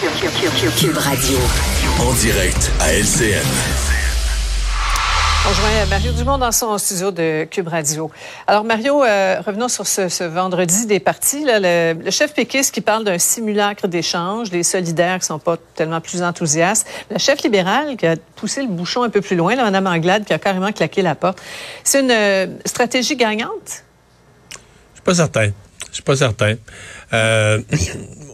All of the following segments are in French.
Cube Radio. En direct à LCN. On joint Mario Dumont dans son studio de Cube Radio. Alors Mario, euh, revenons sur ce, vendredi des partis. le, chef péquiste qui parle d'un simulacre d'échange, les solidaires qui sont pas tellement plus enthousiastes, le chef libéral qui a poussé le bouchon un peu plus loin, là, Mme Anglade qui a carrément claqué la porte. C'est une euh, stratégie gagnante? Je suis pas certain. Je suis pas certain. Euh,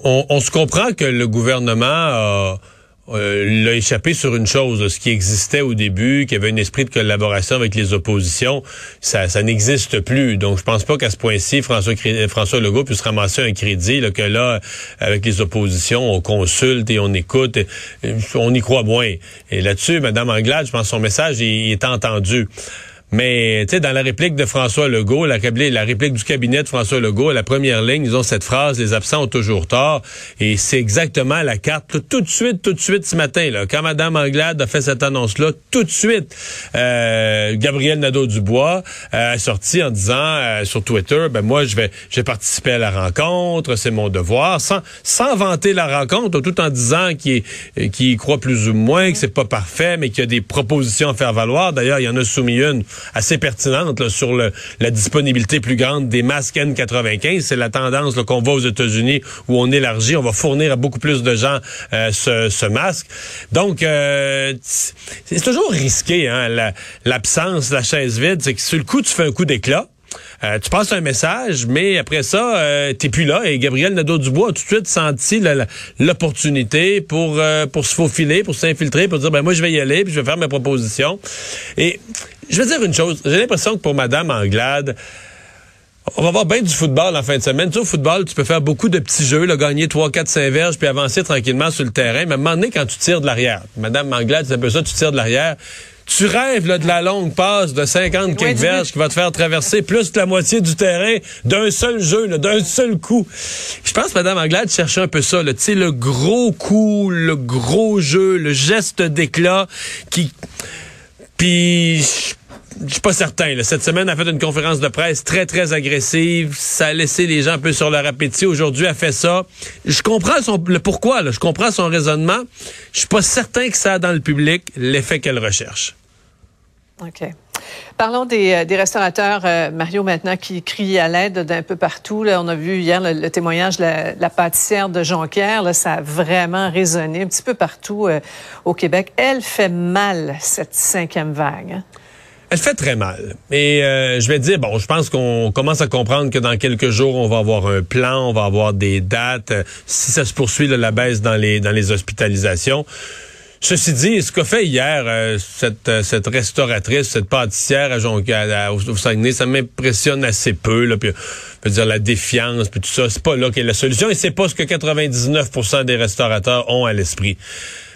on, se comprend que le gouvernement a euh, l'a échappé sur une chose, ce qui existait au début, qu'il y avait un esprit de collaboration avec les oppositions, ça, ça n'existe plus. Donc, je pense pas qu'à ce point-ci, François, François Legault puisse ramasser un crédit, là, que là, avec les oppositions, on consulte et on écoute, on y croit moins. Et là-dessus, Mme Anglade, je pense que son message est entendu. Mais tu sais, dans la réplique de François Legault, la, réplique du cabinet de François Legault, la première ligne, ils ont cette phrase "Les absents ont toujours tort", et c'est exactement la carte tout de suite, tout de suite ce matin. Là, quand Mme Anglade a fait cette annonce-là, tout de suite, euh, Gabriel Nadeau-Dubois euh, sorti en disant euh, sur Twitter, ben moi je vais, je vais participer à la rencontre, c'est mon devoir, sans sans vanter la rencontre, tout en disant qu'il qu croit plus ou moins que c'est pas parfait, mais qu'il y a des propositions à faire valoir. D'ailleurs, il y en a soumis une assez pertinente sur la disponibilité plus grande des masques N95. C'est la tendance qu'on voit aux États-Unis où on élargit, on va fournir à beaucoup plus de gens euh, ce, ce, masque. Donc, euh, c'est toujours risqué, hein, l'absence, la, chaise vide. C'est que sur le coup, tu fais un coup d'éclat. Euh, tu passes un message, mais après ça, euh, t'es plus là. Et Gabriel Nadeau-Dubois a tout de suite senti l'opportunité pour euh, pour se faufiler, pour s'infiltrer, pour dire ben moi je vais y aller, puis je vais faire mes propositions. Et je vais dire une chose. J'ai l'impression que pour Madame Anglade, on va voir bien du football en fin de semaine. Tu sais, au football, tu peux faire beaucoup de petits jeux, gagner 3, 4, 5 verges, puis avancer tranquillement sur le terrain. Mais à un moment donné, quand tu tires de l'arrière, Madame Anglade, c'est un peu ça, tu tires de l'arrière. Tu rêves là, de la longue passe de 50 quelques verges qui va te faire traverser plus que la moitié du terrain d'un seul jeu, d'un seul coup. Je pense que Mme Anglade cherchait un peu ça, tu sais, le gros coup, le gros jeu, le geste d'éclat qui... Puis je suis pas certain. Cette semaine, elle a fait une conférence de presse très, très agressive. Ça a laissé les gens un peu sur leur appétit. Aujourd'hui, elle fait ça. Je comprends son, le pourquoi. Là. Je comprends son raisonnement. Je suis pas certain que ça a dans le public l'effet qu'elle recherche. OK. Parlons des, euh, restaurateurs, euh, Mario, maintenant, qui crient à l'aide d'un peu partout. On a vu hier le, témoignage de la, pâtissière de Jonquière. Ça a vraiment résonné un petit peu partout euh, au Québec. Elle fait mal, cette cinquième vague. Hein? Elle fait très mal. Et je vais dire, bon, je pense qu'on commence à comprendre que dans quelques jours, on va avoir un plan, on va avoir des dates. Si ça se poursuit, la baisse dans les, dans les hospitalisations. Ceci dit, ce qu'a fait hier euh, cette, euh, cette restauratrice, cette pâtissière à, Jonquière, au Saguenay, ça m'impressionne assez peu. Là, puis, je veux dire, la défiance, puis tout ça, c'est pas là qu'est la solution. Et c'est pas ce que 99% des restaurateurs ont à l'esprit.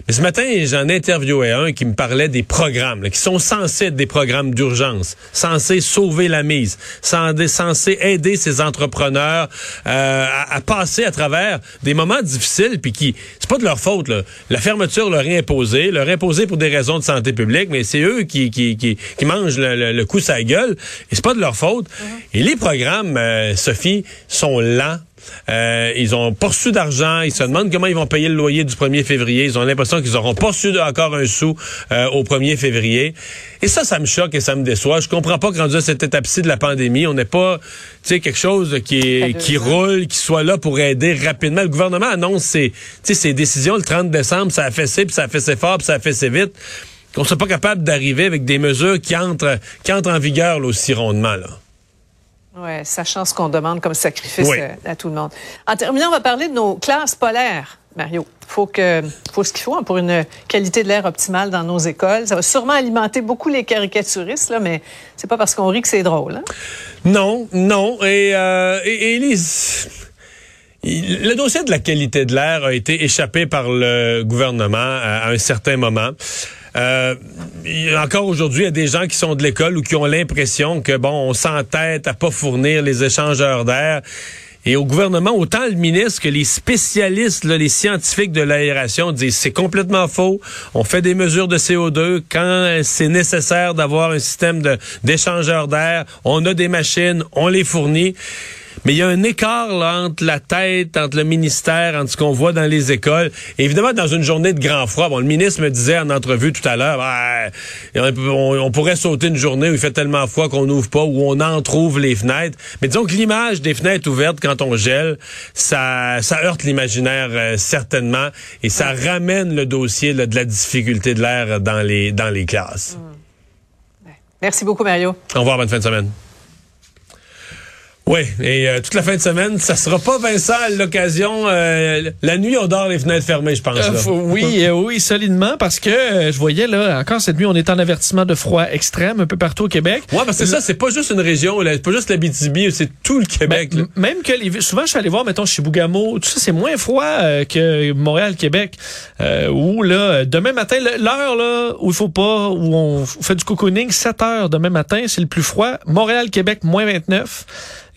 Mais ce matin, j'en ai interviewé un qui me parlait des programmes, qui sont censés être des programmes d'urgence, censés sauver la mise, censés aider ces entrepreneurs euh, à, passer à travers des moments difficiles, puis qui, c'est pas de leur faute. Là. La fermeture leur est imposée, leur est imposée pour des raisons de santé publique, mais c'est eux qui, qui, qui, qui, mangent le, le, coup sa gueule, et c'est pas de leur faute. Et les programmes, euh, Sophie, sont lents euh, ils ont pas reçu d'argent. Ils se demandent comment ils vont payer le loyer du 1er février. Ils ont l'impression qu'ils auront pas reçu encore un sou euh, au 1er février. Et ça, ça me choque et ça me déçoit. Je comprends pas qu'en à cette étape-ci de la pandémie, on n'est pas, tu sais, quelque chose qui qui roule, qui soit là pour aider rapidement. Le gouvernement annonce ses, ses décisions le 30 décembre. Ça a fait ça, puis ça a fait ses fort, puis ça a fait ses vite. Qu'on soit pas capable d'arriver avec des mesures qui entrent, qui entrent en vigueur là, aussi rondement. Là. Oui, sachant ce qu'on demande comme sacrifice euh, à, tout le monde. En terminant, on va parler de nos classes polaires. Mario, faut que faut ce qu'il faut hein, pour une qualité de l'air optimale dans nos écoles. Ça va sûrement alimenter beaucoup les caricaturistes, là, mais c'est pas parce qu'on rit que c'est drôle. Hein? Non, non. Et, euh, et, les... Le dossier de la qualité de l'air a été échappé par le gouvernement à un certain moment. Euh, encore aujourd'hui, il y a des gens qui sont de l'école ou qui ont l'impression que, bon, on s'entête à pas fournir les échangeurs d'air. Et au gouvernement, autant le ministre que les spécialistes, les scientifiques de l'aération disent c'est complètement faux. On fait des mesures de CO2 quand c'est nécessaire d'avoir un système d'échangeur d'air. On a des machines, on les fournit. Mais il y a un écart là, entre la tête, entre le ministère, entre ce qu'on voit dans les écoles. évidemment, dans une journée de grand froid, bon, le ministre me disait en entrevue tout à l'heure, on, pourrait sauter une journée où il fait tellement froid qu'on n'ouvre pas, où on entrouvre les fenêtres. Mais disons que l'image des fenêtres ouvertes quand on gèle, ça, ça heurte l'imaginaire euh, certainement et ça ramène le dossier de la difficulté de l'air dans les, dans les classes. Merci beaucoup, Mario. Au revoir, bonne fin de semaine. Oui, et euh, toute la fin de semaine, ça sera pas Vincent l'occasion. Euh, la nuit, on dort les fenêtres fermées, je pense. Euh, oui, oui, solidement, parce que je voyais là, encore cette nuit, on est en avertissement de froid extrême un peu partout au Québec. Oui, parce que ça, c'est pas juste une région, c'est pas juste la BTB, c'est tout le Québec. même que les, souvent, je suis allé voir, mettons, chez Bougamo, tout ça, c'est moins froid que Montréal, Québec, où là, demain matin, l'heure là où il faut pas, où on fait du cocooning, 7 heures demain matin, c'est le plus froid. Montréal, Québec, moins 29.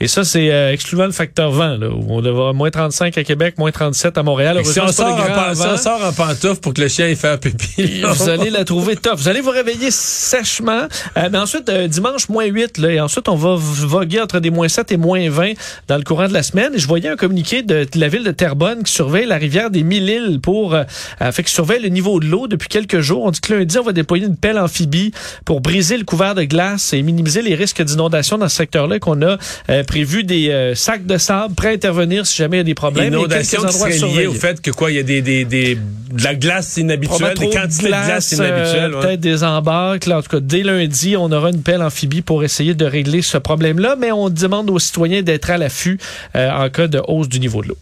Et ça, c'est euh, excluant le facteur vent, là, où on avoir moins 35 à Québec, moins 37 à Montréal. Si on, sort en, si on sort en pantoufle pour que le chien ait fait un pipi. vous allez la trouver top. Vous allez vous réveiller sèchement. Euh, mais ensuite, euh, dimanche, moins 8. Là, et ensuite, on va voguer entre des moins 7 et moins 20 dans le courant de la semaine. Et je voyais un communiqué de, la ville de Terrebonne qui surveille la rivière des Mille-Îles pour... fait que surveille le niveau de l'eau depuis quelques jours. On dit que lundi, on va déployer une pelle amphibie pour briser le couvert de glace et minimiser les risques d'inondation dans ce secteur-là qu'on a prévu des euh, sacs de sable prêts à intervenir si jamais il y a des problèmes. Inondation qui serait liée au fait que quoi, il y a des, des, des de la glace inhabituelle, des quantités de, glace, inhabituelles. Euh, peut-être des embarques. en tout cas, dès lundi, on aura une pelle amphibie pour essayer de régler ce problème-là, mais on demande aux citoyens d'être à l'affût euh, en cas de hausse du niveau de l'eau.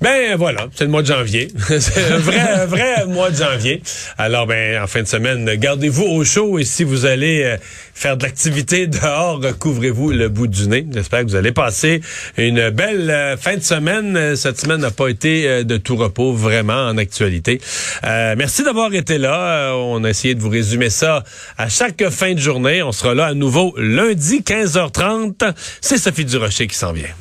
Ben voilà, c'est le mois de janvier. c'est un vrai, vrai mois de janvier. Alors ben en fin de semaine, gardez-vous au chaud et si vous allez euh, faire de l'activité dehors, couvrez-vous le bout du nez. J'espère que vous allez passer une belle euh, fin de semaine. Cette semaine n'a pas été euh, de tout repos vraiment en actualité. merci d'avoir été là. on a essayé de vous résumer ça à chaque fin de journée. On sera là à nouveau lundi 15h30. C'est Sophie Durocher qui s'en vient.